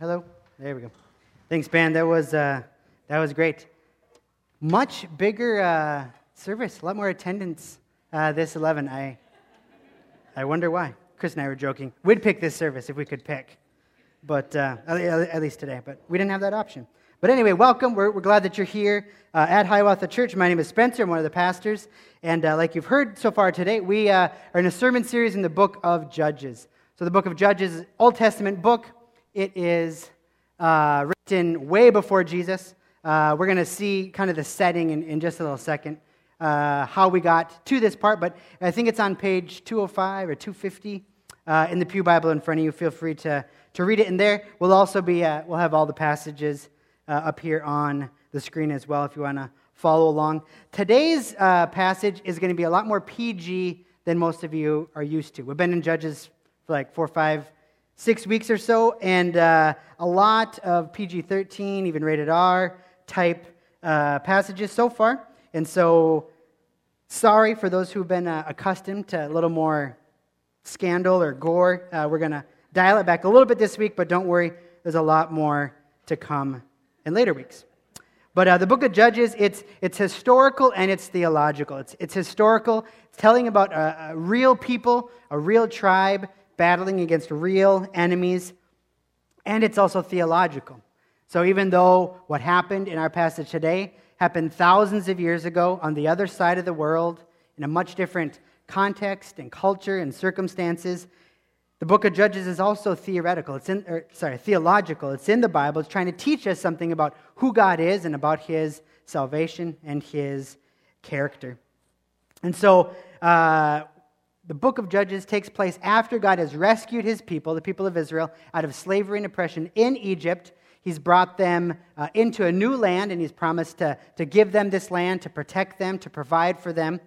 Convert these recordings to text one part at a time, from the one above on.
hello. There we go. Thanks, Ben. That was uh, that was great. Much bigger uh, service, a lot more attendance uh, this 11. I I wonder why. Chris and I were joking. We'd pick this service if we could pick, but uh, at least today. But we didn't have that option. But anyway, welcome. We're, we're glad that you're here uh, at Hiawatha Church. My name is Spencer. I'm one of the pastors. And uh, like you've heard so far today, we uh, are in a sermon series in the book of Judges. So the book of Judges, Old Testament book. It is uh, written way before Jesus. Uh, we're going to see kind of the setting in, in just a little second, uh, how we got to this part. But I think it's on page 205 or 250 in the Pew Bible in front of you. Feel free to, to read it in there. We'll also be, we'll have all the passages uh, up here on the screen as well if you want to follow along. Today's uh, passage is going to be a lot more PG than most of you are used to. We've been in Judges for like four, or five, six weeks or so, and uh, a lot of PG 13, even rated R type uh, passages so far. And so, sorry for those who've been uh, accustomed to a little more scandal or gore. Uh, we're going to dial it back a little bit this week, but don't worry, there's a lot more to come in later weeks. But uh, the book of Judges, it's, it's historical and it's theological. It's, it's historical, it's telling about a, a real people, a real tribe battling against real enemies, and it's also theological. So even though what happened in our passage today happened thousands of years ago on the other side of the world in a much different context and culture and circumstances, the book of Judges is also theoretical. It's in, or, sorry, theological. It's in the Bible. It's trying to teach us something about who God is and about his salvation and his character. And so uh, the book of Judges takes place after God has rescued his people, the people of Israel, out of slavery and oppression in Egypt. He's brought them uh, into a new land, and he's promised to, to give them this land, to protect them, to provide for them.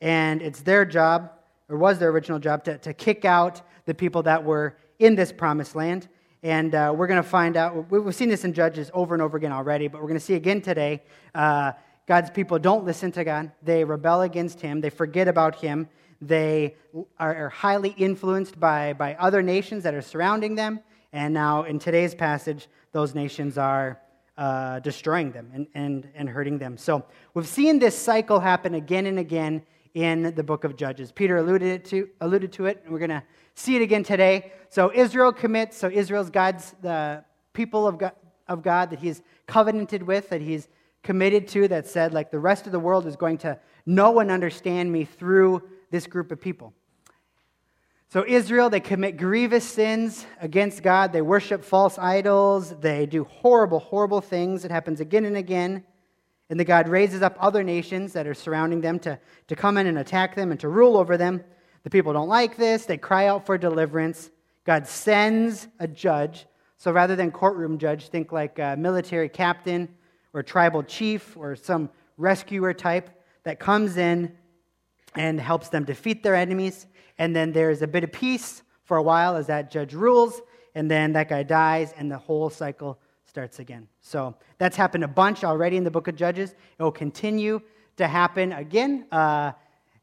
And it's their job, or was their original job, to, to kick out the people that were in this promised land. And uh, we're going to find out, we've seen this in Judges over and over again already, but we're going to see again today. Uh, God's people don't listen to God. They rebel against Him. They forget about Him. They are, highly influenced by, by other nations that are surrounding them. And now, in today's passage, those nations are uh, destroying them and, and, and hurting them. So, we've seen this cycle happen again and again in the book of Judges. Peter alluded to, alluded to it, and we're going to see it again today. So Israel commits, so Israel's God's, the people of God, of God that he's covenanted with, that he's committed to, that said, like, the rest of the world is going to know and understand me through this group of people. So, Israel, they commit grievous sins against God. They worship false idols. They do horrible, horrible things. It happens again and again. And the God raises up other nations that are surrounding them to, to come in and attack them and to rule over them. The people don't like this. They cry out for deliverance. God sends a judge. So rather than courtroom judge, think like a military captain or tribal chief or some rescuer type that comes in and helps them defeat their enemies. And then there's a bit of peace for a while as that judge rules. And then that guy dies, and the whole cycle starts again. So that's happened a bunch already in the book of Judges. It will continue to happen again. Uh,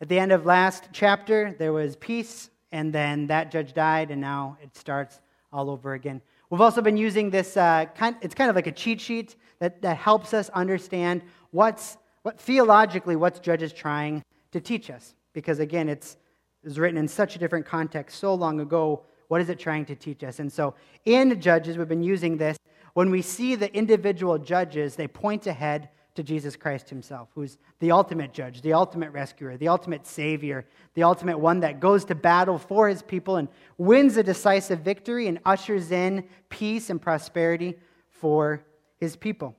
at the end of last chapter, there was peace, and then that judge died, and now it starts all over again. We've also been using this, uh, kind, it's kind of like a cheat sheet that, that helps us understand what's, what theologically, what's Judges trying to teach us. Because again, it's, it was written in such a different context so long ago. What is it trying to teach us? And so in Judges, we've been using this. When we see the individual judges, they point ahead to Jesus Christ himself, who's the ultimate judge, the ultimate rescuer, the ultimate savior, the ultimate one that goes to battle for his people and wins a decisive victory and ushers in peace and prosperity for his people.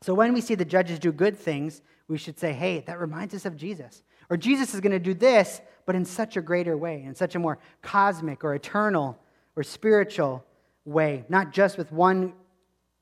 So when we see the judges do good things, we should say, hey, that reminds us of Jesus. Or Jesus is going to do this, but in such a greater way, in such a more cosmic or eternal or spiritual way, not just with one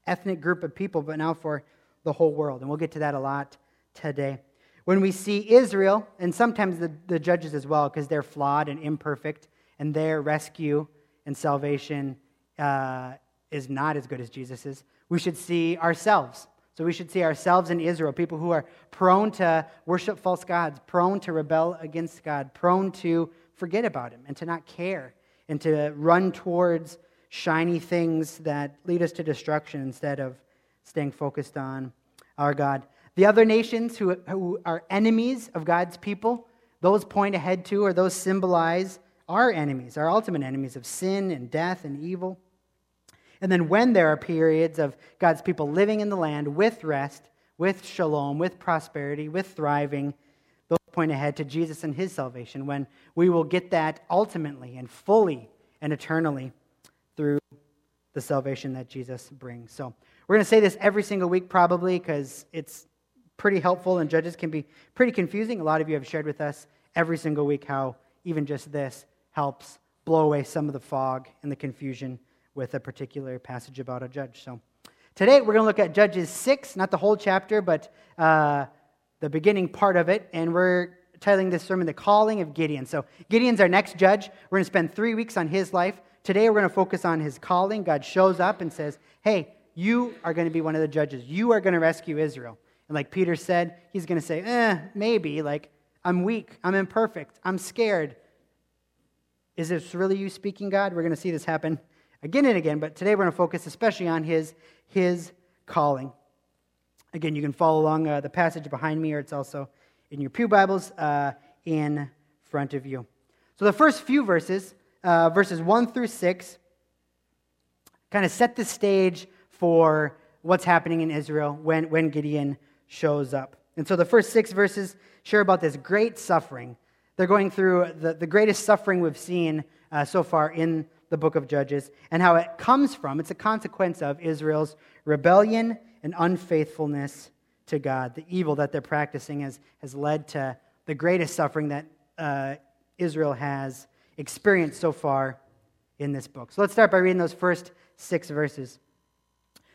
ethnic group of people, but now for the whole world. And we'll get to that a lot today. When we see Israel, and sometimes the, the judges as well, because they're flawed and imperfect, and their rescue and salvation uh, is not as good as Jesus's, we should see ourselves. So we should see ourselves in Israel, people who are prone to worship false gods, prone to rebel against God, prone to forget about Him and to not care and to run towards shiny things that lead us to destruction instead of staying focused on our God. The other nations who, who are enemies of God's people, those point ahead to or those symbolize our enemies, our ultimate enemies of sin and death and evil. And then when there are periods of God's people living in the land with rest, with shalom, with prosperity, with thriving, those point ahead to Jesus and his salvation, when we will get that ultimately and fully and eternally through the salvation that Jesus brings. So we're going to say this every single week, probably, because it's pretty helpful and Judges can be pretty confusing. A lot of you have shared with us every single week how even just this helps blow away some of the fog and the confusion with a particular passage about a judge. So today we're going to look at Judges 6, not the whole chapter, but uh, the beginning part of it. And we're titling this sermon The Calling of Gideon. So Gideon's our next judge. We're going to spend three weeks on his life. Today we're going to focus on his calling. God shows up and says, Hey, you are going to be one of the judges. You are going to rescue Israel. And like Peter said, he's going to say, Eh, maybe. Like, I'm weak. I'm imperfect. I'm scared. Is this really you speaking, God? We're going to see this happen again and again, but today we're going to focus especially on his, his calling. Again, you can follow along uh, the passage behind me, or it's also in your Pew Bibles uh, in front of you. So the first few verses, uh, verses 1 through 6, kind of set the stage for what's happening in Israel when, when Gideon shows up. And so the first six verses share about this great suffering. They're going through the, the greatest suffering we've seen uh, so far in the book of Judges, and how it comes from, it's a consequence of Israel's rebellion and unfaithfulness to God. The evil that they're practicing has, has led to the greatest suffering that uh, Israel has experienced so far in this book. So let's start by reading those first six verses.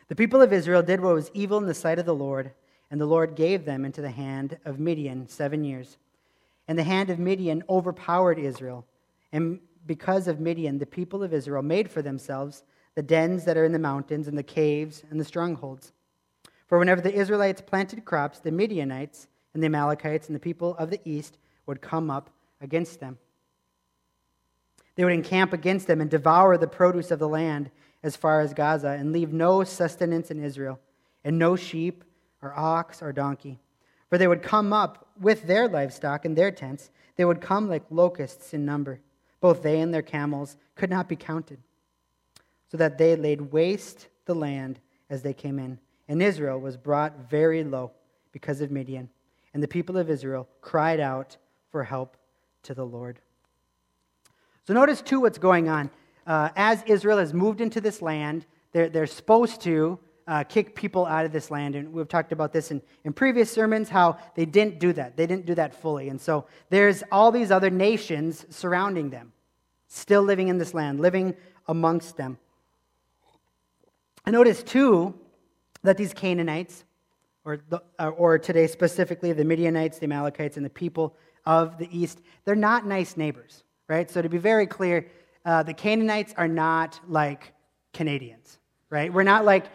The people of Israel did what was evil in the sight of the Lord, and the Lord gave them into the hand of Midian seven years. And the hand of Midian overpowered Israel. And because of Midian, the people of Israel made for themselves the dens that are in the mountains, and the caves, and the strongholds. For whenever the Israelites planted crops, the Midianites and the Amalekites and the people of the east would come up against them. They would encamp against them and devour the produce of the land as far as Gaza, and leave no sustenance in Israel, and no sheep, or ox, or donkey. For they would come up with their livestock and their tents. They would come like locusts in number. Both they and their camels could not be counted, so that they laid waste the land as they came in. And Israel was brought very low because of Midian. And the people of Israel cried out for help to the Lord. So notice, too, what's going on. Uh, as Israel has moved into this land, they're, they're supposed to uh, kick people out of this land. And we've talked about this in, in previous sermons, how they didn't do that. They didn't do that fully. And so there's all these other nations surrounding them, still living in this land, living amongst them. I notice, too, that these Canaanites, or, the, uh, or today specifically the Midianites, the Amalekites, and the people of the east, they're not nice neighbors, right? So to be very clear, uh, the Canaanites are not like Canadians, right? We're not like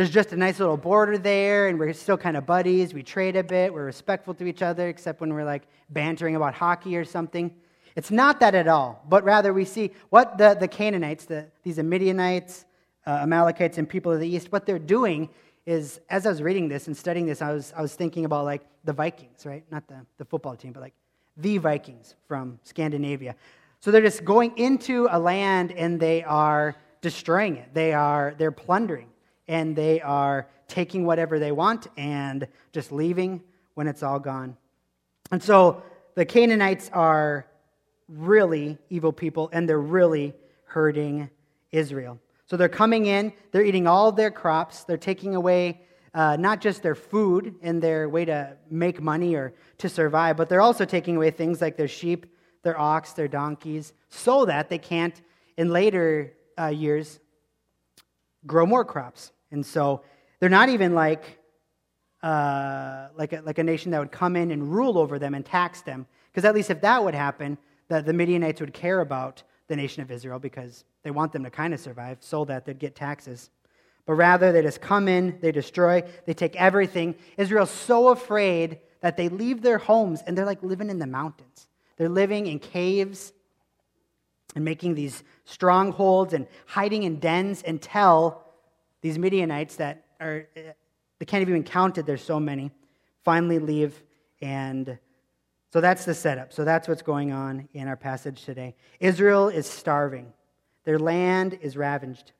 there's just a nice little border there, and we're still kind of buddies. We trade a bit. We're respectful to each other, except when we're like bantering about hockey or something. It's not that at all, but rather we see what the, the Canaanites, the, these Midianites, uh, Amalekites, and people of the east, what they're doing is, as I was reading this and studying this, I was, I was thinking about like the Vikings, right? Not the, the football team, but like the Vikings from Scandinavia. So they're just going into a land and they are destroying it. They are they're plundering and they are taking whatever they want and just leaving when it's all gone. And so the Canaanites are really evil people and they're really hurting Israel. So they're coming in, they're eating all their crops, they're taking away uh, not just their food and their way to make money or to survive, but they're also taking away things like their sheep, their ox, their donkeys, so that they can't, in later uh, years, grow more crops. And so they're not even like, uh, like, a, like a nation that would come in and rule over them and tax them. Because at least if that would happen, the, the Midianites would care about the nation of Israel because they want them to kind of survive so that they'd get taxes. But rather, they just come in, they destroy, they take everything. Israel's so afraid that they leave their homes and they're like living in the mountains. They're living in caves and making these strongholds and hiding in dens until these Midianites that are, they can't even count it, there's so many, finally leave. And so that's the setup. So that's what's going on in our passage today. Israel is starving, their land is ravaged,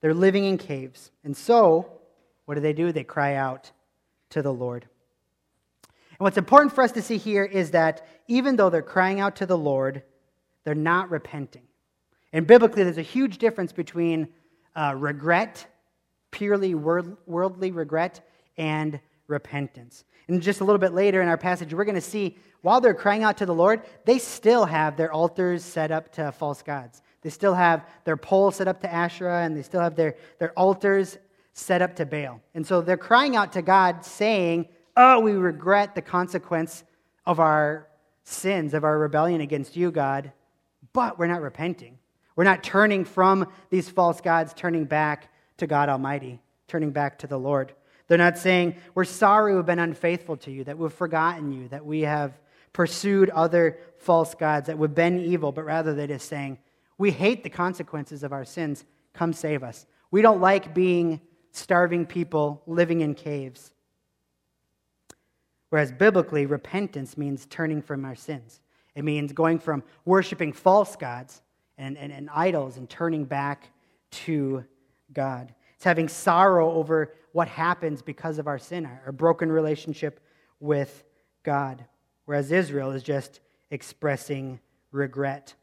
they're living in caves. And so, what do they do? They cry out to the Lord. And what's important for us to see here is that even though they're crying out to the Lord, they're not repenting. And biblically, there's a huge difference between uh, regret, purely worldly regret, and repentance. And just a little bit later in our passage, we're going to see while they're crying out to the Lord, they still have their altars set up to false gods. They still have their poles set up to Asherah, and they still have their, their altars set up to Baal. And so they're crying out to God, saying, Oh, we regret the consequence of our sins, of our rebellion against you, God, but we're not repenting. We're not turning from these false gods, turning back to God Almighty, turning back to the Lord. They're not saying, We're sorry we've been unfaithful to you, that we've forgotten you, that we have pursued other false gods, that we've been evil, but rather they're just saying, We hate the consequences of our sins. Come save us. We don't like being starving people living in caves. Whereas biblically, repentance means turning from our sins. It means going from worshiping false gods and, and, and idols and turning back to God. It's having sorrow over what happens because of our sin, our broken relationship with God. Whereas Israel is just expressing regret.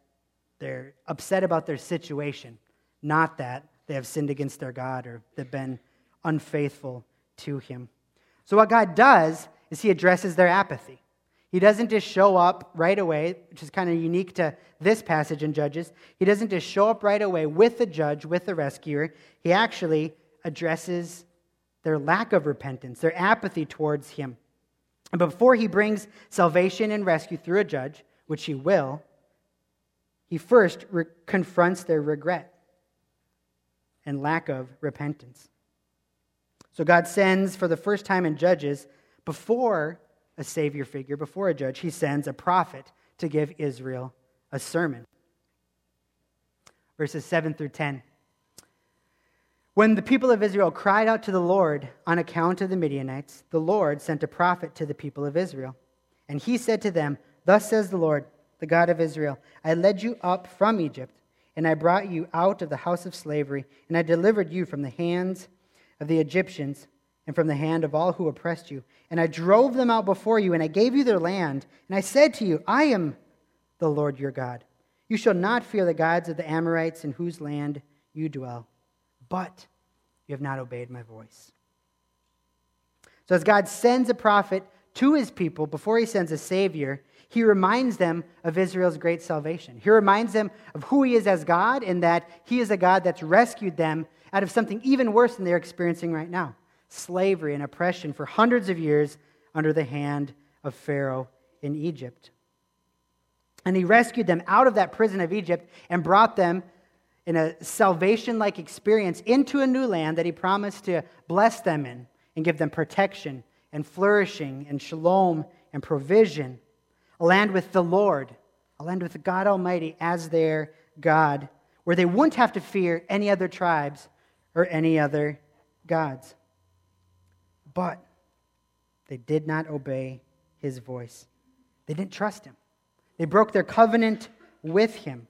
They're upset about their situation, not that they have sinned against their God or they've been unfaithful to Him. So, what God does is He addresses their apathy. He doesn't just show up right away, which is kind of unique to this passage in Judges. He doesn't just show up right away with the judge, with the rescuer. He actually addresses their lack of repentance, their apathy towards him. And before he brings salvation and rescue through a judge, which he will, he first re- confronts their regret and lack of repentance. So God sends, for the first time in Judges, before a savior figure, before a judge, he sends a prophet to give Israel a sermon. Verses 7 through 10. When the people of Israel cried out to the Lord on account of the Midianites, the Lord sent a prophet to the people of Israel. And he said to them, Thus says the Lord, the God of Israel I led you up from Egypt, and I brought you out of the house of slavery, and I delivered you from the hands of the Egyptians and from the hand of all who oppressed you. And I drove them out before you, and I gave you their land. And I said to you, I am the Lord your God. You shall not fear the gods of the Amorites in whose land you dwell. But you have not obeyed my voice. So, as God sends a prophet to his people before he sends a savior, he reminds them of Israel's great salvation. He reminds them of who he is as God and that he is a God that's rescued them out of something even worse than they're experiencing right now slavery and oppression for hundreds of years under the hand of Pharaoh in Egypt. And he rescued them out of that prison of Egypt and brought them in a salvation like experience into a new land that he promised to bless them in and give them protection and flourishing and shalom and provision. A land with the Lord, a land with God Almighty as their God, where they wouldn't have to fear any other tribes or any other gods. But they did not obey his voice. They didn't trust him. They broke their covenant with him.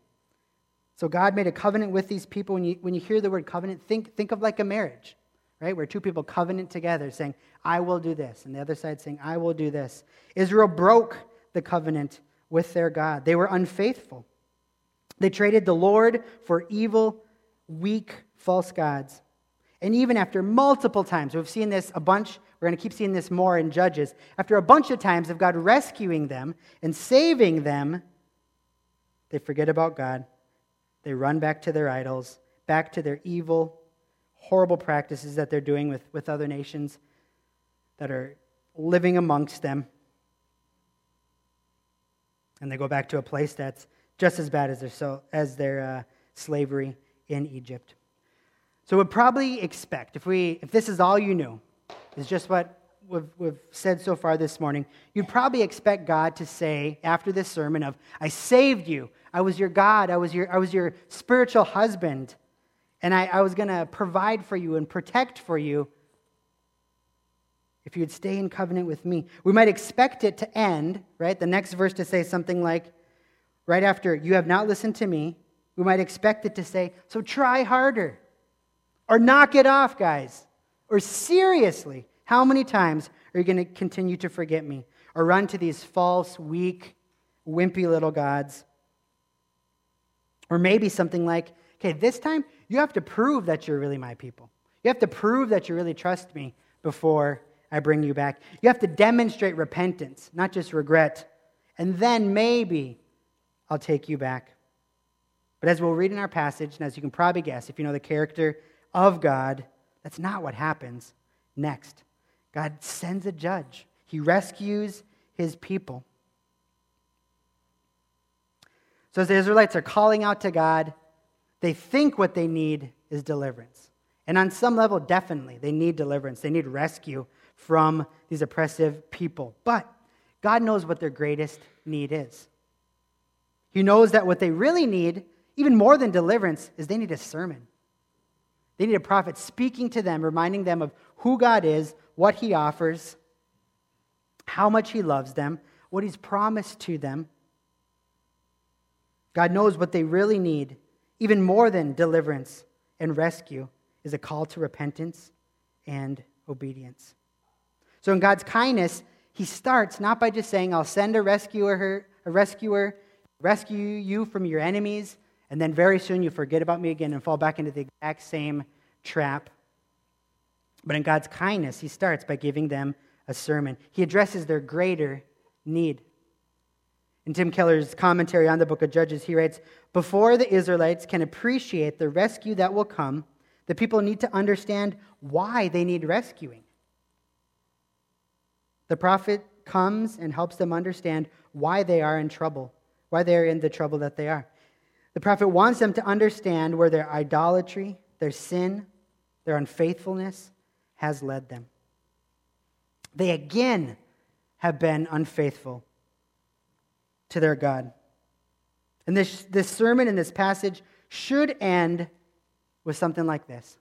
So God made a covenant with these people. When you, when you hear the word covenant, think, think of like a marriage, right? Where two people covenant together saying, I will do this. And the other side saying, I will do this. Israel broke the covenant with their God. They were unfaithful. They traded the Lord for evil, weak, false gods. And even after multiple times, we've seen this a bunch, we're going to keep seeing this more in Judges. After a bunch of times of God rescuing them and saving them, they forget about God. They run back to their idols, back to their evil, horrible practices that they're doing with, with other nations that are living amongst them. And they go back to a place that's just as bad as their, so, as their uh, slavery in Egypt. So we'd probably expect, if, we, if this is all you knew, is just what we've, we've said so far this morning, you'd probably expect God to say after this sermon of, I saved you. I was your God. I was your, I was your spiritual husband. And I, I was going to provide for you and protect for you if you would stay in covenant with me. We might expect it to end, right? The next verse to say something like, right after, you have not listened to me. We might expect it to say, so try harder. Or knock it off, guys. Or seriously, how many times are you going to continue to forget me? Or run to these false, weak, wimpy little gods? Or maybe something like, okay, this time you have to prove that you're really my people. You have to prove that you really trust me before I bring you back. You have to demonstrate repentance, not just regret. And then maybe I'll take you back. But as we'll read in our passage, and as you can probably guess, if you know the character of God, that's not what happens next. God sends a judge, He rescues His people. So as the Israelites are calling out to God, they think what they need is deliverance. And on some level, definitely, they need deliverance. They need rescue from these oppressive people. But God knows what their greatest need is. He knows that what they really need, even more than deliverance, is they need a sermon. They need a prophet speaking to them, reminding them of who God is, what he offers, how much he loves them, what he's promised to them. God knows what they really need, even more than deliverance and rescue, is a call to repentance and obedience. So in God's kindness, he starts not by just saying, I'll send a rescuer, a rescuer, rescue you from your enemies, and then very soon you forget about me again and fall back into the exact same trap. But in God's kindness, he starts by giving them a sermon. He addresses their greater need. In Tim Keller's commentary on the book of Judges, he writes Before the Israelites can appreciate the rescue that will come, the people need to understand why they need rescuing. The prophet comes and helps them understand why they are in trouble, why they are in the trouble that they are. The prophet wants them to understand where their idolatry, their sin, their unfaithfulness has led them. They again have been unfaithful to their God. And this, this sermon and this passage should end with something like this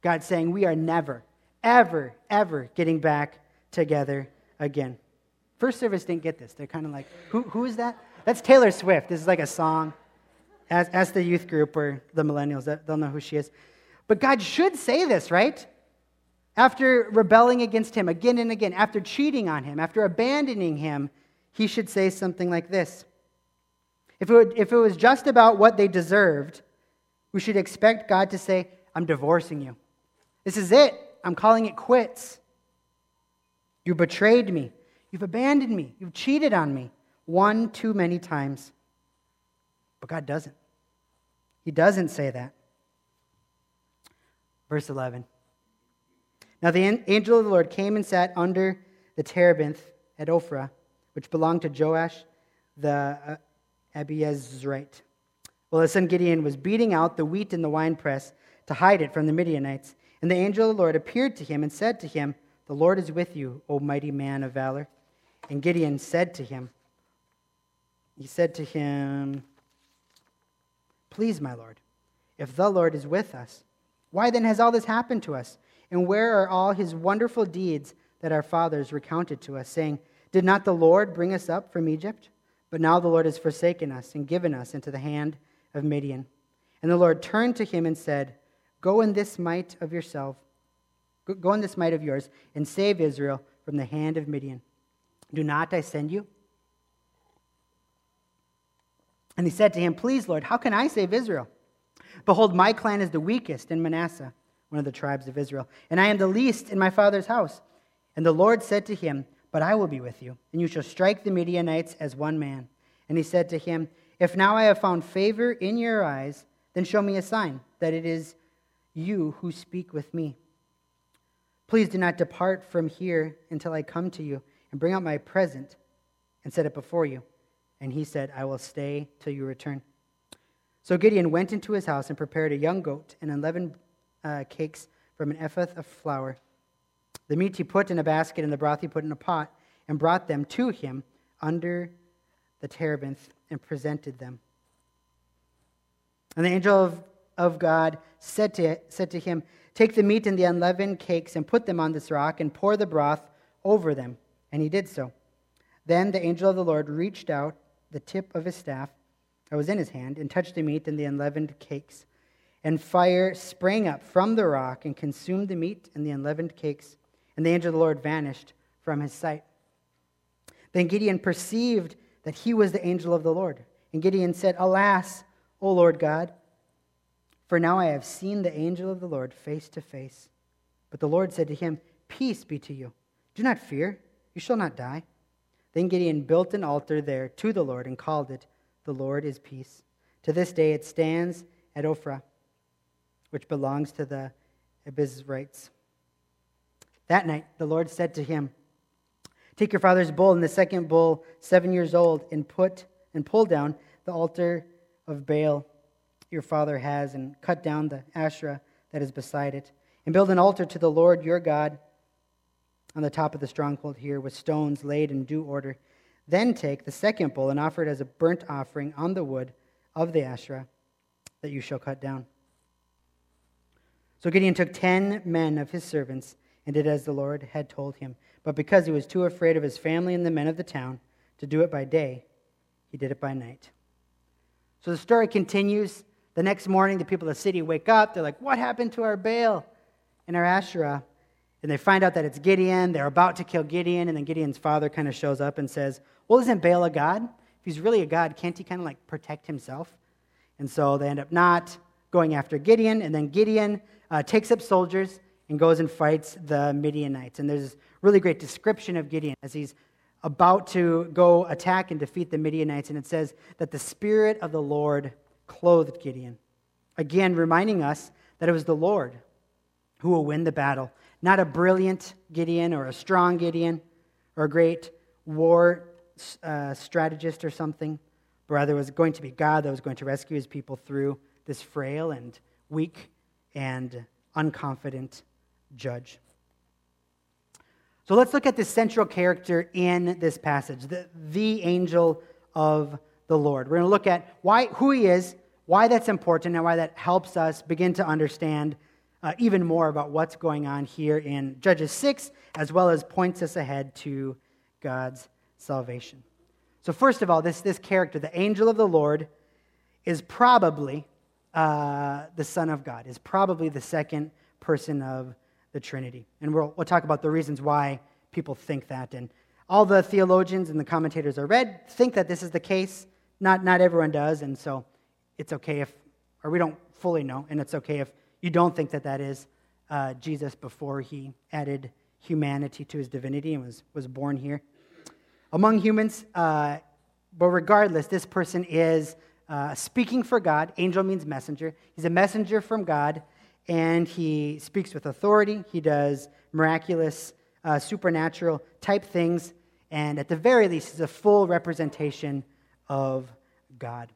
God saying, We are never, ever, ever getting back together again. First service didn't get this. They're kind of like, Who, who is that? That's Taylor Swift. This is like a song. As, as the youth group or the millennials, they'll know who she is. But God should say this, right? After rebelling against him again and again, after cheating on him, after abandoning him, he should say something like this. If it, would, if it was just about what they deserved, we should expect God to say, I'm divorcing you. This is it. I'm calling it quits. You betrayed me. You've abandoned me. You've cheated on me one too many times. But God doesn't. He doesn't say that. Verse 11. Now the angel of the Lord came and sat under the terebinth at Ophrah, which belonged to Joash the uh, Abiezrite. Well, his son Gideon was beating out the wheat in the winepress to hide it from the Midianites. And the angel of the Lord appeared to him and said to him, The Lord is with you, O mighty man of valor. And Gideon said to him, He said to him, Please, my Lord, if the Lord is with us, why then has all this happened to us? And where are all his wonderful deeds that our fathers recounted to us, saying, Did not the Lord bring us up from Egypt? But now the Lord has forsaken us and given us into the hand of Midian. And the Lord turned to him and said, Go in this might of yourself, go in this might of yours, and save Israel from the hand of Midian. Do not I send you? And he said to him, Please, Lord, how can I save Israel? Behold, my clan is the weakest in Manasseh, one of the tribes of Israel, and I am the least in my father's house. And the Lord said to him, But I will be with you, and you shall strike the Midianites as one man. And he said to him, If now I have found favor in your eyes, then show me a sign that it is you who speak with me. Please do not depart from here until I come to you and bring out my present and set it before you. And he said, I will stay till you return. So Gideon went into his house and prepared a young goat and unleavened uh, cakes from an ephah of flour. The meat he put in a basket, and the broth he put in a pot, and brought them to him under the terebinth and presented them. And the angel of, of God said to, said to him, Take the meat and the unleavened cakes and put them on this rock and pour the broth over them. And he did so. Then the angel of the Lord reached out the tip of his staff that was in his hand and touched the meat and the unleavened cakes. And fire sprang up from the rock and consumed the meat and the unleavened cakes. And the angel of the Lord vanished from his sight. Then Gideon perceived that he was the angel of the Lord. And Gideon said, Alas, O Lord God, for now I have seen the angel of the Lord face to face. But the Lord said to him, Peace be to you. Do not fear, you shall not die. Then Gideon built an altar there to the Lord and called it, The Lord is Peace. To this day it stands at Ophrah, which belongs to the Abiezrites. That night the Lord said to him, Take your father's bull and the second bull, seven years old, and put and pull down the altar of Baal your father has, and cut down the Asherah that is beside it, and build an altar to the Lord your God on the top of the stronghold here with stones laid in due order. Then take the second bull and offer it as a burnt offering on the wood of the Asherah that you shall cut down. So Gideon took ten men of his servants and did as the Lord had told him. But because he was too afraid of his family and the men of the town to do it by day, he did it by night. So the story continues. The next morning, the people of the city wake up. They're like, What happened to our Baal and our Asherah? And they find out that it's Gideon. They're about to kill Gideon. And then Gideon's father kind of shows up and says, Well, isn't Baal a god? If he's really a god, can't he kind of like protect himself? And so they end up not going after Gideon. And then Gideon uh, takes up soldiers and goes and fights the Midianites. And there's this really great description of Gideon as he's about to go attack and defeat the Midianites. And it says that the Spirit of the Lord clothed Gideon. Again, reminding us that it was the Lord who will win the battle, not a brilliant Gideon or a strong Gideon or a great war uh, strategist or something, but rather it was going to be God that was going to rescue his people through this frail and weak and unconfident judge. So let's look at the central character in this passage, the, the angel of the Lord. We're going to look at why, who he is, why that's important, and why that helps us begin to understand uh, even more about what's going on here in Judges 6, as well as points us ahead to God's salvation. So, first of all, this, this character, the angel of the Lord, is probably uh, the Son of God, is probably the second person of the Trinity. And we'll, we'll talk about the reasons why people think that. And all the theologians and the commentators I read think that this is the case. Not, not everyone does, and so it's okay if, or we don't fully know, and it's okay if you don't think that that is uh, Jesus before he added humanity to his divinity and was, was born here. Among humans, uh, but regardless, this person is uh, speaking for God. Angel means messenger. He's a messenger from God and he speaks with authority. He does miraculous, uh, supernatural type things, and at the very least, is a full representation of God.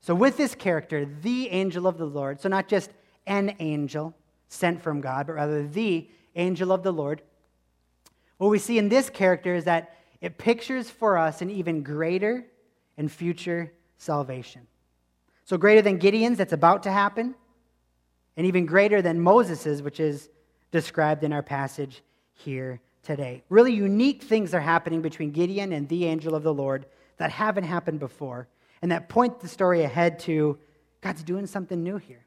So, with this character, the angel of the Lord, so not just an angel sent from God, but rather the angel of the Lord, what we see in this character is that it pictures for us an even greater and future salvation. So, greater than Gideon's, that's about to happen and even greater than Moses's, which is described in our passage here today. Really unique things are happening between Gideon and the angel of the Lord that haven't happened before, and that point the story ahead to God's doing something new here.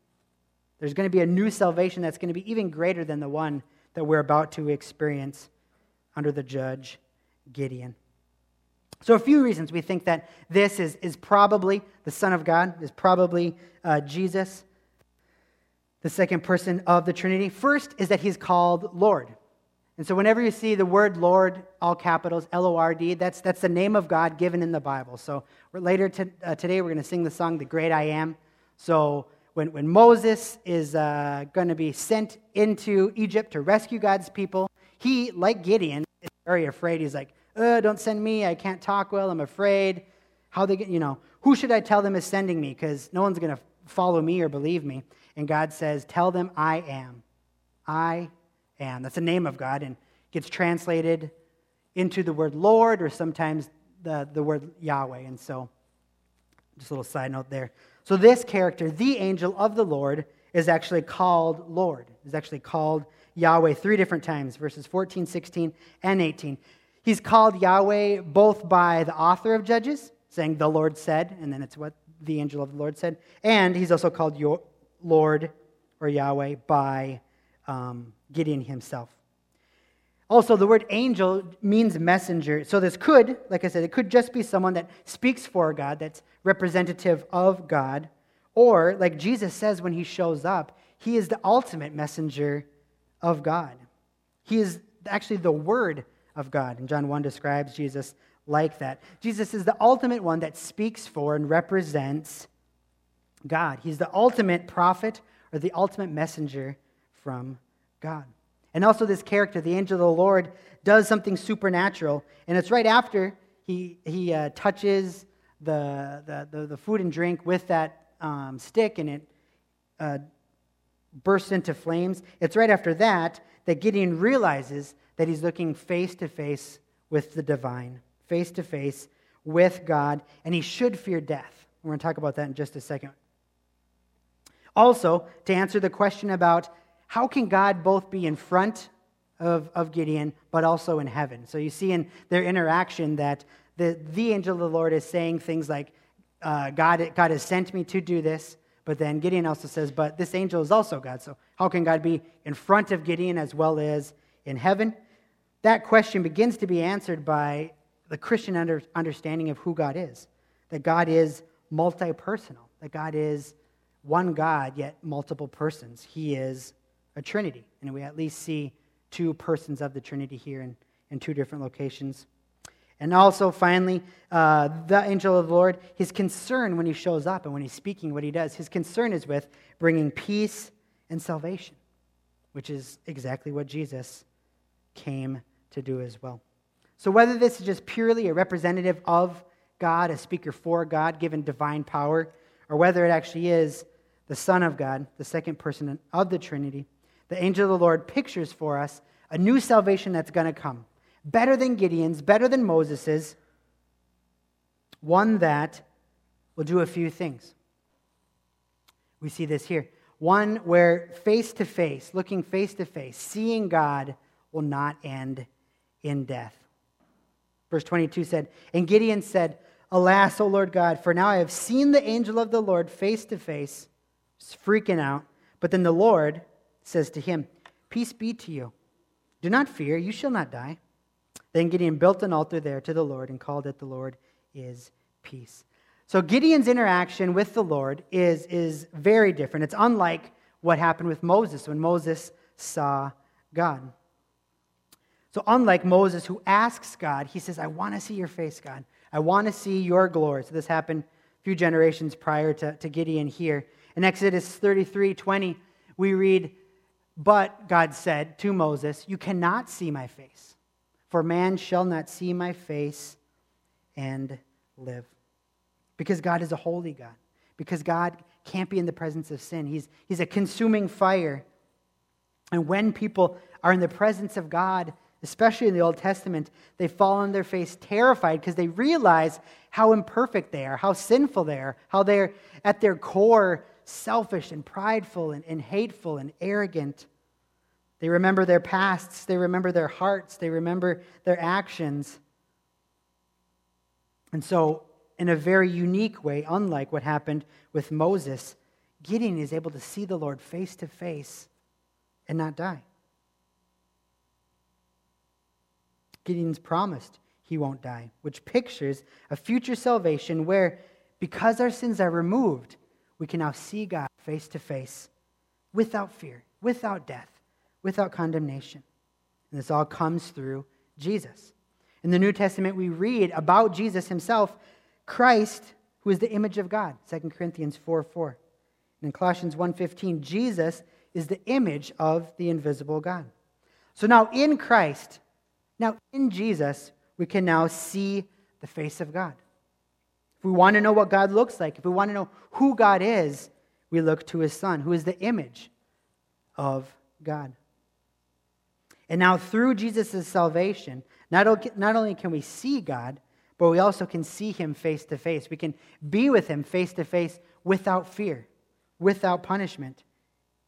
There's going to be a new salvation that's going to be even greater than the one that we're about to experience under the judge Gideon. So, a few reasons we think that this is, is probably the Son of God, is probably uh, Jesus the second person of the Trinity. First is that he's called Lord. And so, whenever you see the word Lord, all capitals, L O R D, that's, that's the name of God given in the Bible. So, later to, uh, today, we're going to sing the song, The Great I Am. So, when, when Moses is uh, going to be sent into Egypt to rescue God's people, he, like Gideon, is very afraid. He's like, uh, Don't send me. I can't talk well. I'm afraid. How they get, you know, who should I tell them is sending me? Because no one's going to follow me or believe me. And God says, Tell them I am. I am. That's the name of God. And gets translated into the word Lord or sometimes the, the word Yahweh. And so, just a little side note there. So, this character, the angel of the Lord, is actually called Lord, is actually called Yahweh three different times, verses 14, 16, and 18. He's called Yahweh both by the author of Judges, saying the Lord said, and then it's what the angel of the Lord said, and he's also called Lord or Yahweh by um, Gideon himself. Also, the word angel means messenger. So, this could, like I said, it could just be someone that speaks for God, that's representative of God. Or, like Jesus says when he shows up, he is the ultimate messenger of God. He is actually the Word of God. And John 1 describes Jesus like that. Jesus is the ultimate one that speaks for and represents God. He's the ultimate prophet or the ultimate messenger from God. And also, this character, the angel of the Lord, does something supernatural. And it's right after he, he uh, touches the, the, the, the, food and drink with that um, stick and it uh, bursts into flames. It's right after that that Gideon realizes that he's looking face to face with the divine, face to face with God, and he should fear death. We're going to talk about that in just a second. Also, to answer the question about how can God both be in front of, of Gideon, but also in heaven? So you see in their interaction that the, the angel of the Lord is saying things like, uh, God, God has sent me to do this. But then Gideon also says, But this angel is also God. So how can God be in front of Gideon as well as in heaven? That question begins to be answered by the Christian under, understanding of who God is that God is multi personal, that God is one God, yet multiple persons. He is a Trinity. And we at least see two persons of the Trinity here in, in two different locations. And also, finally, uh, the angel of the Lord, his concern when he shows up and when he's speaking, what he does, his concern is with bringing peace and salvation, which is exactly what Jesus came to do as well. So, whether this is just purely a representative of God, a speaker for God, given divine power, or whether it actually is the Son of God, the second person of the Trinity, the angel of the Lord pictures for us a new salvation that's going to come. Better than Gideon's, better than Moses's, one that will do a few things. We see this here. One where face to face, looking face to face, seeing God will not end in death. Verse 22 said, And Gideon said, Alas, O Lord God, for now I have seen the angel of the Lord face to face, freaking out. But then the Lord says to him, Peace be to you. Do not fear, you shall not die. Then Gideon built an altar there to the Lord and called it, The Lord is Peace. So Gideon's interaction with the Lord is, is very different. It's unlike what happened with Moses when Moses saw God. So, unlike Moses, who asks God, he says, I want to see your face, God. I want to see your glory. So, this happened a few generations prior to, to Gideon here. In Exodus 33 20, we read, but God said to Moses, You cannot see my face, for man shall not see my face and live. Because God is a holy God, because God can't be in the presence of sin. He's, he's a consuming fire. And when people are in the presence of God, especially in the Old Testament, they fall on their face terrified because they realize how imperfect they are, how sinful they are, how they're at their core selfish and prideful and, and hateful and arrogant. They remember their pasts, they remember their hearts, they remember their actions. And so, in a very unique way, unlike what happened with Moses, Gideon is able to see the Lord face to face and not die. Gideon's promised he won't die, which pictures a future salvation where, because our sins are removed, we can now see God face to face without fear, without death, without condemnation. And this all comes through Jesus. In the New Testament, we read about Jesus himself, Christ, who is the image of God, 2 Corinthians 4 4. And in Colossians 1.15, Jesus is the image of the invisible God. So now in Christ, now in Jesus, we can now see the face of God. We want to know what God looks like, if we want to know who God is, we look to his Son, who is the image of God. And now, through Jesus' salvation, not, not only can we see God, but we also can see him face to face. We can be with him face to face without fear, without punishment,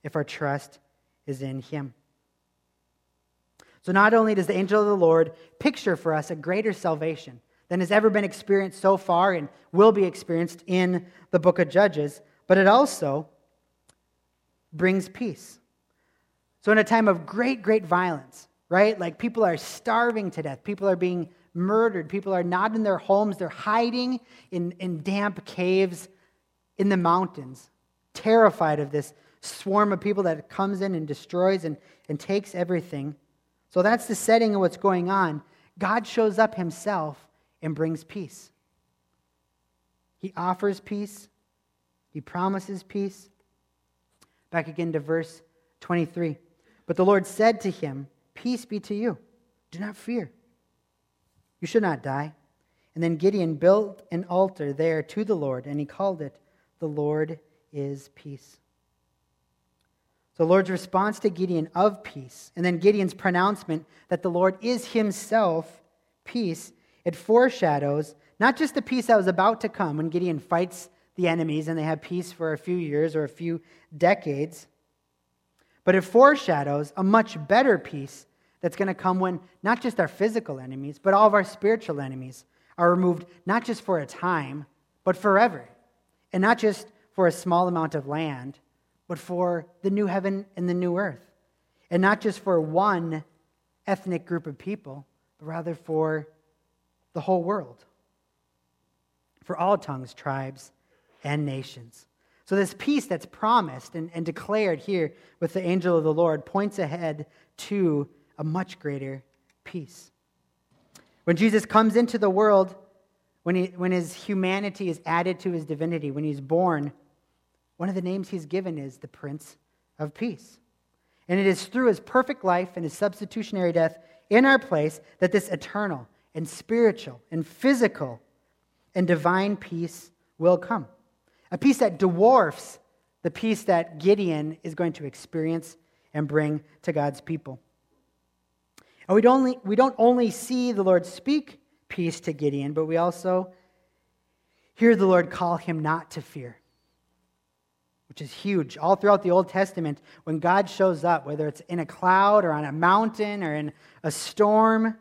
if our trust is in him. So, not only does the angel of the Lord picture for us a greater salvation than has ever been experienced so far and will be experienced in the book of Judges, but it also brings peace. So, in a time of great, great violence, right? Like people are starving to death, people are being murdered, people are not in their homes, they're hiding in, in damp caves in the mountains, terrified of this swarm of people that comes in and destroys and, and takes everything. So that's the setting of what's going on. God shows up himself and brings peace. He offers peace, he promises peace. Back again to verse 23. But the Lord said to him, Peace be to you. Do not fear. You should not die. And then Gideon built an altar there to the Lord, and he called it, The Lord is Peace. The Lord's response to Gideon of peace, and then Gideon's pronouncement that the Lord is himself peace, it foreshadows not just the peace that was about to come when Gideon fights the enemies and they have peace for a few years or a few decades, but it foreshadows a much better peace that's going to come when not just our physical enemies, but all of our spiritual enemies are removed, not just for a time, but forever. And not just for a small amount of land, but for the new heaven and the new earth. And not just for one ethnic group of people, but rather for the whole world, for all tongues, tribes, and nations. So, this peace that's promised and, and declared here with the angel of the Lord points ahead to a much greater peace. When Jesus comes into the world, when, he, when his humanity is added to his divinity, when he's born, one of the names he's given is the Prince of Peace. And it is through his perfect life and his substitutionary death in our place that this eternal and spiritual and physical and divine peace will come. A peace that dwarfs the peace that Gideon is going to experience and bring to God's people. And we don't only, we don't only see the Lord speak peace to Gideon, but we also hear the Lord call him not to fear which is huge. All throughout the Old Testament, when God shows up, whether it's in a cloud or on a mountain or in a storm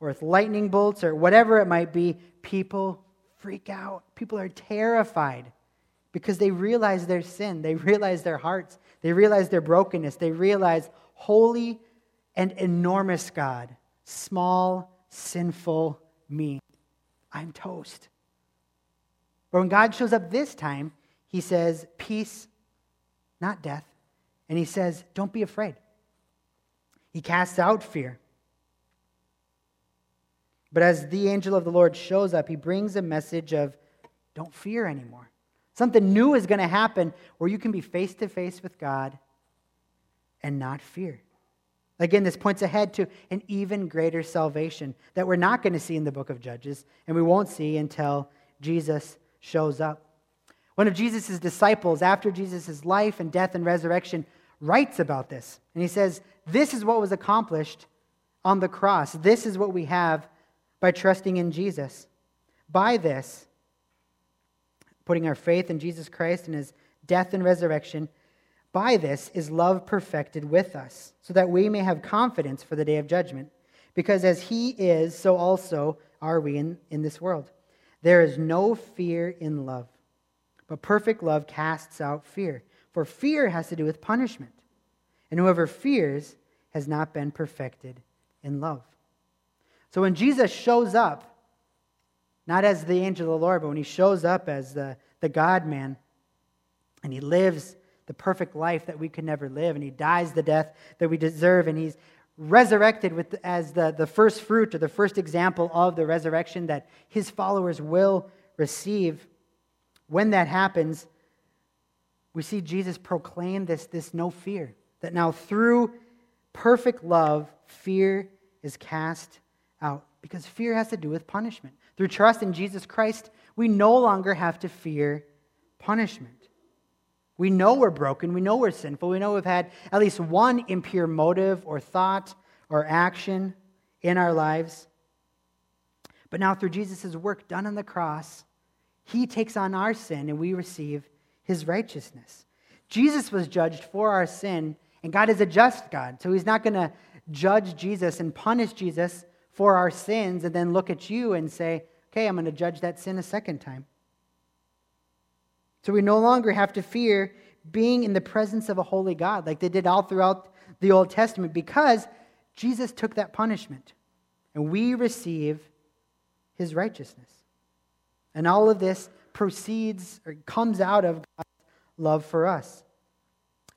or with lightning bolts or whatever it might be, people freak out. People are terrified because they realize their sin. They realize their hearts. They realize their brokenness. They realize holy and enormous God, small, sinful me. I'm toast. But when God shows up this time, he says, Peace, not death. And he says, Don't be afraid. He casts out fear. But as the angel of the Lord shows up, he brings a message of don't fear anymore. Something new is going to happen where you can be face to face with God and not fear. Again, this points ahead to an even greater salvation that we're not going to see in the book of Judges, and we won't see until Jesus shows up. One of Jesus' disciples, after Jesus' life and death and resurrection, writes about this. And he says, This is what was accomplished on the cross. This is what we have by trusting in Jesus. By this, putting our faith in Jesus Christ and his death and resurrection, by this is love perfected with us, so that we may have confidence for the day of judgment. Because as he is, so also are we in, in this world. There is no fear in love but perfect love casts out fear, for fear has to do with punishment. And whoever fears has not been perfected in love. So when Jesus shows up, not as the angel of the Lord, but when he shows up as the, the God man, and he lives the perfect life that we could never live, and he dies the death that we deserve, and he's resurrected with, as the, the first fruit or the first example of the resurrection that his followers will receive when that happens, we see Jesus proclaim this, this no fear. That now through perfect love, fear is cast out. Because fear has to do with punishment. Through trust in Jesus Christ, we no longer have to fear punishment. We know we're broken. We know we're sinful. We know we've had at least one impure motive or thought or action in our lives. But now, through Jesus' work done on the cross, he takes on our sin and we receive his righteousness. Jesus was judged for our sin, and God is a just God. So he's not going to judge Jesus and punish Jesus for our sins and then look at you and say, okay, I'm going to judge that sin a second time. So we no longer have to fear being in the presence of a holy God like they did all throughout the Old Testament because Jesus took that punishment and we receive his righteousness. And all of this proceeds or comes out of God's love for us.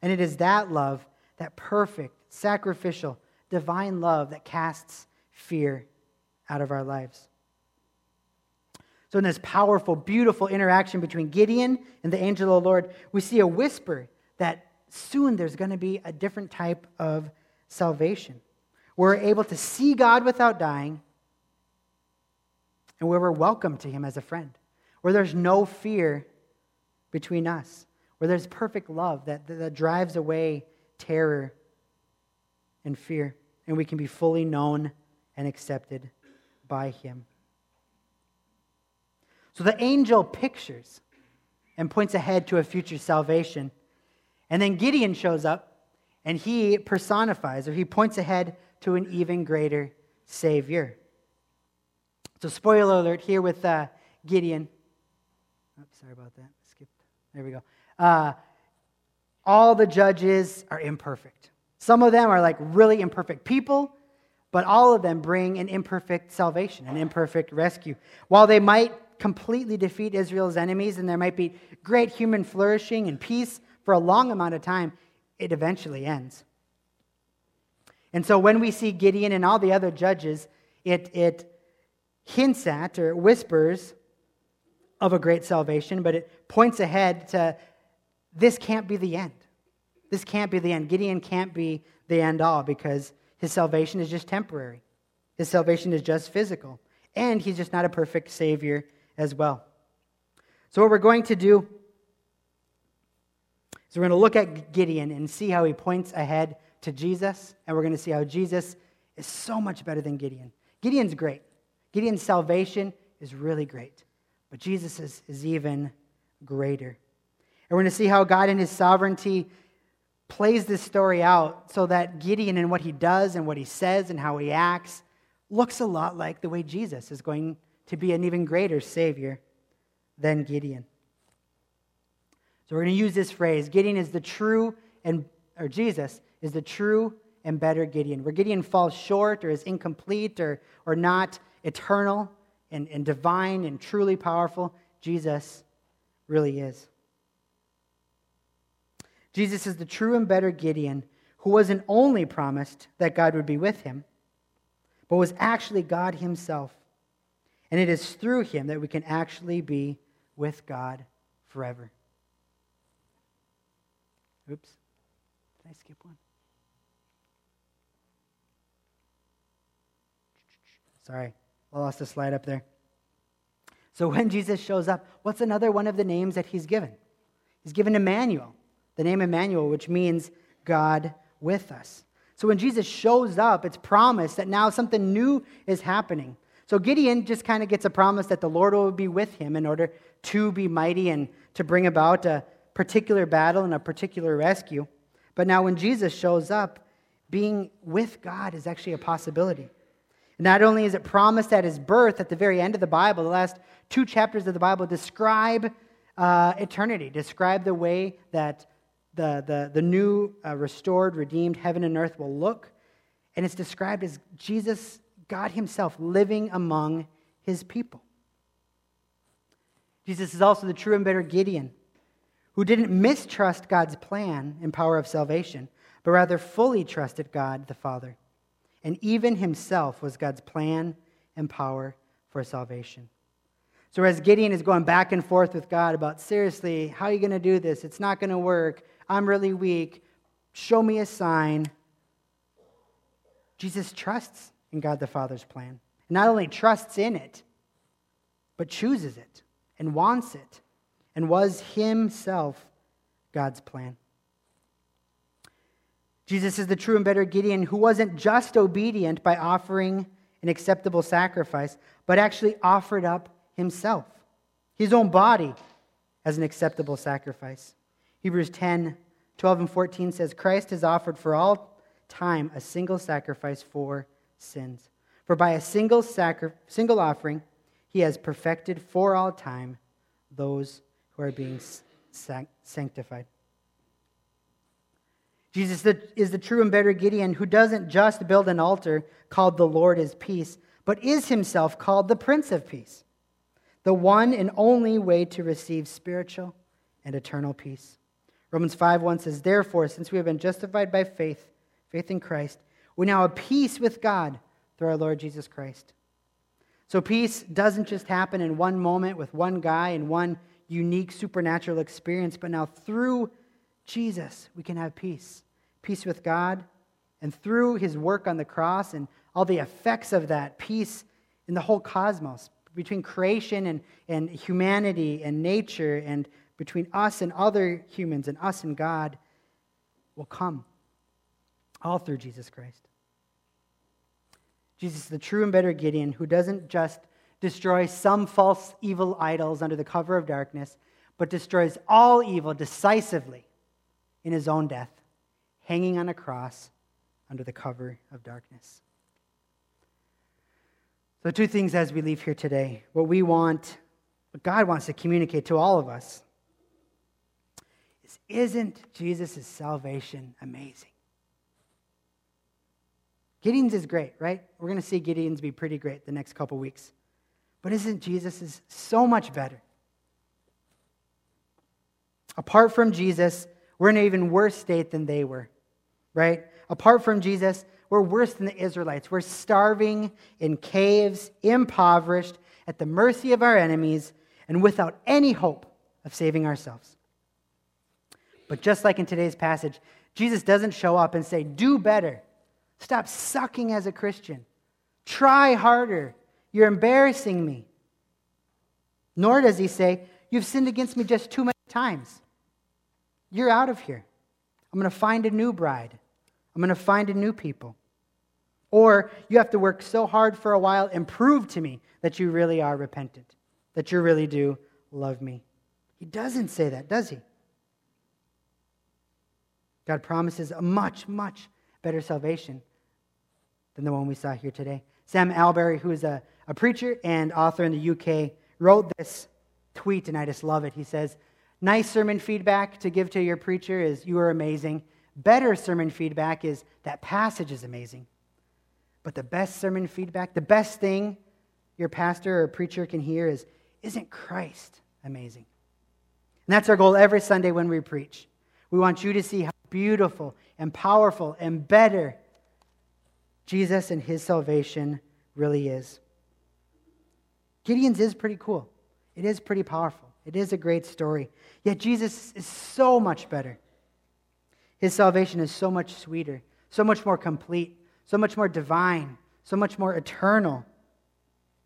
And it is that love, that perfect, sacrificial, divine love that casts fear out of our lives. So, in this powerful, beautiful interaction between Gideon and the angel of the Lord, we see a whisper that soon there's going to be a different type of salvation. We're able to see God without dying, and where we're welcome to Him as a friend, where there's no fear between us, where there's perfect love that, that drives away terror and fear, and we can be fully known and accepted by Him. So the angel pictures and points ahead to a future salvation. And then Gideon shows up and he personifies or he points ahead to an even greater Savior. So, spoiler alert here with uh, Gideon. Oops, sorry about that. Skipped. There we go. Uh, all the judges are imperfect. Some of them are like really imperfect people, but all of them bring an imperfect salvation, an imperfect rescue. While they might completely defeat Israel's enemies and there might be great human flourishing and peace for a long amount of time, it eventually ends. And so when we see Gideon and all the other judges, it, it hints at or whispers of a great salvation, but it points ahead to this can't be the end. This can't be the end. Gideon can't be the end all because his salvation is just temporary. His salvation is just physical. And he's just not a perfect Savior as well. So, what we're going to do is we're going to look at Gideon and see how he points ahead to Jesus, and we're going to see how Jesus is so much better than Gideon. Gideon's great. Gideon's salvation is really great, but Jesus is, is even greater. And we're going to see how God in his sovereignty plays this story out so that Gideon and what he does and what he says and how he acts looks a lot like the way Jesus is going to be an even greater Savior than Gideon. So we're going to use this phrase Gideon is the true and, or Jesus is the true and better Gideon. Where Gideon falls short or is incomplete or, or not eternal and, and divine and truly powerful, Jesus really is. Jesus is the true and better Gideon who wasn't only promised that God would be with him, but was actually God himself and it is through him that we can actually be with God forever. Oops. Did I skip one? Sorry, I lost the slide up there. So when Jesus shows up, what's another one of the names that he's given? He's given Emmanuel, the name Emmanuel, which means God with us. So when Jesus shows up, it's promised that now something new is happening. So Gideon just kind of gets a promise that the Lord will be with him in order to be mighty and to bring about a particular battle and a particular rescue. But now, when Jesus shows up, being with God is actually a possibility. Not only is it promised at his birth at the very end of the Bible, the last two chapters of the Bible describe uh, eternity, describe the way that the, the, the new, uh, restored, redeemed heaven and earth will look. And it's described as Jesus God Himself living among His people. Jesus is also the true and better Gideon, who didn't mistrust God's plan and power of salvation, but rather fully trusted God the Father. And even himself was God's plan and power for salvation. So, as Gideon is going back and forth with God about, seriously, how are you going to do this? It's not going to work. I'm really weak. Show me a sign. Jesus trusts in God the Father's plan. Not only trusts in it, but chooses it and wants it and was himself God's plan. Jesus is the true and better Gideon who wasn't just obedient by offering an acceptable sacrifice, but actually offered up himself, his own body, as an acceptable sacrifice. Hebrews 10 12 and 14 says, Christ has offered for all time a single sacrifice for sins. For by a single, sacri- single offering, he has perfected for all time those who are being sanctified. Jesus is the true and better Gideon who doesn't just build an altar called the Lord is peace, but is himself called the Prince of Peace, the one and only way to receive spiritual and eternal peace. Romans 5 1 says, Therefore, since we have been justified by faith, faith in Christ, we now have peace with God through our Lord Jesus Christ. So peace doesn't just happen in one moment with one guy in one unique supernatural experience, but now through Jesus, we can have peace. Peace with God, and through his work on the cross and all the effects of that, peace in the whole cosmos, between creation and, and humanity and nature, and between us and other humans, and us and God, will come. All through Jesus Christ. Jesus, the true and better Gideon, who doesn't just destroy some false evil idols under the cover of darkness, but destroys all evil decisively in his own death, hanging on a cross under the cover of darkness. So, two things as we leave here today. What we want, what God wants to communicate to all of us is isn't Jesus' salvation amazing? Gideon's is great, right? We're going to see Gideon's be pretty great the next couple weeks. But isn't Jesus' so much better? Apart from Jesus, we're in an even worse state than they were, right? Apart from Jesus, we're worse than the Israelites. We're starving in caves, impoverished, at the mercy of our enemies, and without any hope of saving ourselves. But just like in today's passage, Jesus doesn't show up and say, Do better. Stop sucking as a Christian. Try harder. You're embarrassing me. Nor does he say, You've sinned against me just too many times. You're out of here. I'm going to find a new bride. I'm going to find a new people. Or you have to work so hard for a while and prove to me that you really are repentant, that you really do love me. He doesn't say that, does he? God promises a much, much better salvation than the one we saw here today. Sam Allberry, who is a, a preacher and author in the UK, wrote this tweet, and I just love it. He says, Nice sermon feedback to give to your preacher is you are amazing. Better sermon feedback is that passage is amazing. But the best sermon feedback, the best thing your pastor or preacher can hear is, isn't Christ amazing? And that's our goal every Sunday when we preach. We want you to see how beautiful and powerful and better Jesus and his salvation really is. Gideon's is pretty cool. It is pretty powerful. It is a great story. Yet Jesus is so much better. His salvation is so much sweeter, so much more complete, so much more divine, so much more eternal,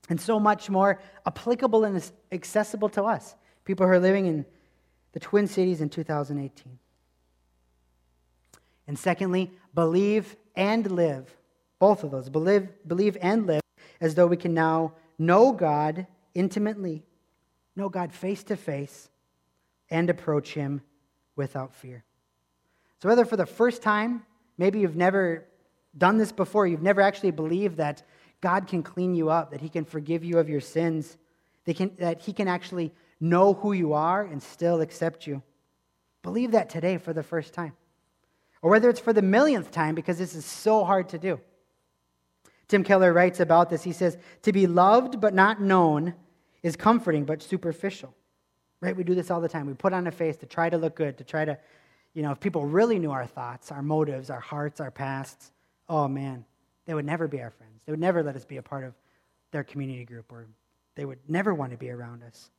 and so much more applicable and accessible to us, people who are living in the Twin Cities in 2018. And secondly, believe and live. Both of those. Believe, believe and live as though we can now know God intimately know God face to face, and approach Him without fear. So, whether for the first time, maybe you've never done this before, you've never actually believed that God can clean you up, that He can forgive you of your sins, can, that He can actually know who you are and still accept you. Believe that today for the first time. Or whether it's for the millionth time, because this is so hard to do. Tim Keller writes about this. He says, To be loved but not known is comforting but superficial. Right? We do this all the time. We put on a face to try to look good, to try to, you know, if people really knew our thoughts, our motives, our hearts, our pasts, oh man, they would never be our friends. They would never let us be a part of their community group, or they would never want to be around us.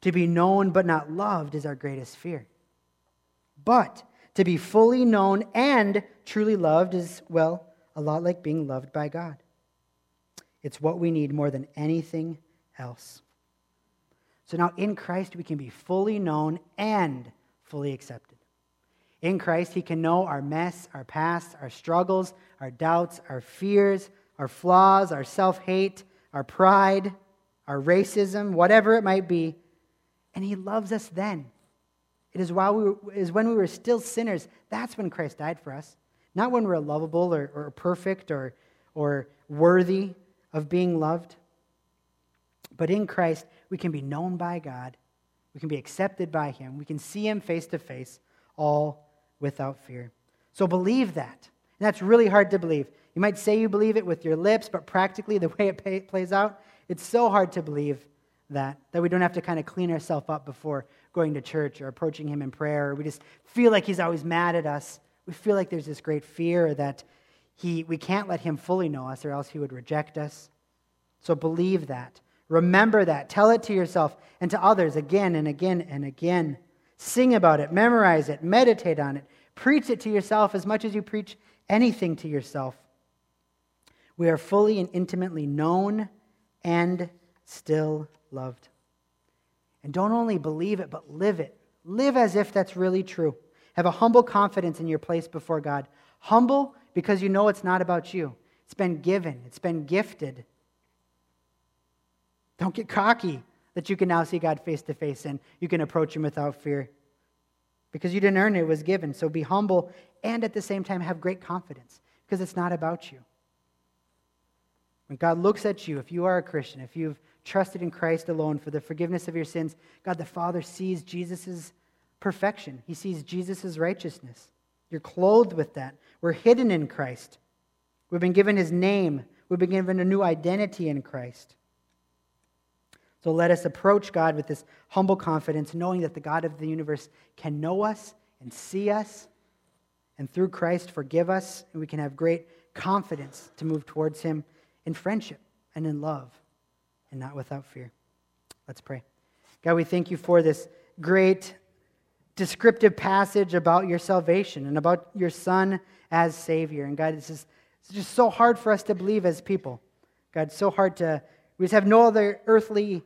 To be known but not loved is our greatest fear. But to be fully known and truly loved is, well, a lot like being loved by God. It's what we need more than anything else. So now in Christ, we can be fully known and fully accepted. In Christ, He can know our mess, our past, our struggles, our doubts, our fears, our flaws, our self hate, our pride, our racism, whatever it might be. And He loves us then. It is, while we were, is when we were still sinners, that's when Christ died for us. Not when we're lovable or, or perfect or, or worthy of being loved. But in Christ, we can be known by God, we can be accepted by Him, we can see Him face to face, all without fear. So believe that. And that's really hard to believe. You might say you believe it with your lips, but practically, the way it pay, plays out, it's so hard to believe that, that we don't have to kind of clean ourselves up before going to church or approaching Him in prayer. We just feel like He's always mad at us. We feel like there's this great fear that he, we can't let Him fully know us or else He would reject us. So believe that. Remember that. Tell it to yourself and to others again and again and again. Sing about it, memorize it, meditate on it, preach it to yourself as much as you preach anything to yourself. We are fully and intimately known and still loved. And don't only believe it, but live it. Live as if that's really true. Have a humble confidence in your place before God. Humble because you know it's not about you. It's been given, it's been gifted. Don't get cocky that you can now see God face to face and you can approach Him without fear. Because you didn't earn it, it was given. So be humble and at the same time have great confidence because it's not about you. When God looks at you, if you are a Christian, if you've trusted in Christ alone for the forgiveness of your sins, God the Father sees Jesus' perfection. He sees Jesus' righteousness. You're clothed with that. We're hidden in Christ. We've been given his name. We've been given a new identity in Christ. So let us approach God with this humble confidence, knowing that the God of the universe can know us and see us, and through Christ forgive us, and we can have great confidence to move towards him in friendship and in love, and not without fear. Let's pray. God, we thank you for this great descriptive passage about your salvation and about your Son as Savior. And God, it's just so hard for us to believe as people. God, so hard to, we just have no other earthly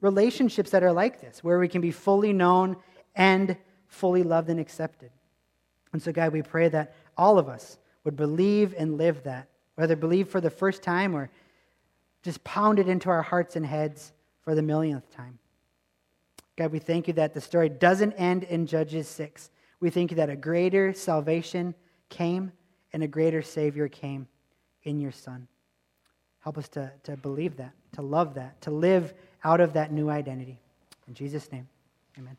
relationships that are like this, where we can be fully known and fully loved and accepted. And so, God, we pray that all of us would believe and live that, whether believe for the first time or just pounded into our hearts and heads for the millionth time. God, we thank you that the story doesn't end in Judges 6. We thank you that a greater salvation came and a greater Savior came in your Son. Help us to, to believe that, to love that, to live out of that new identity. In Jesus' name, amen.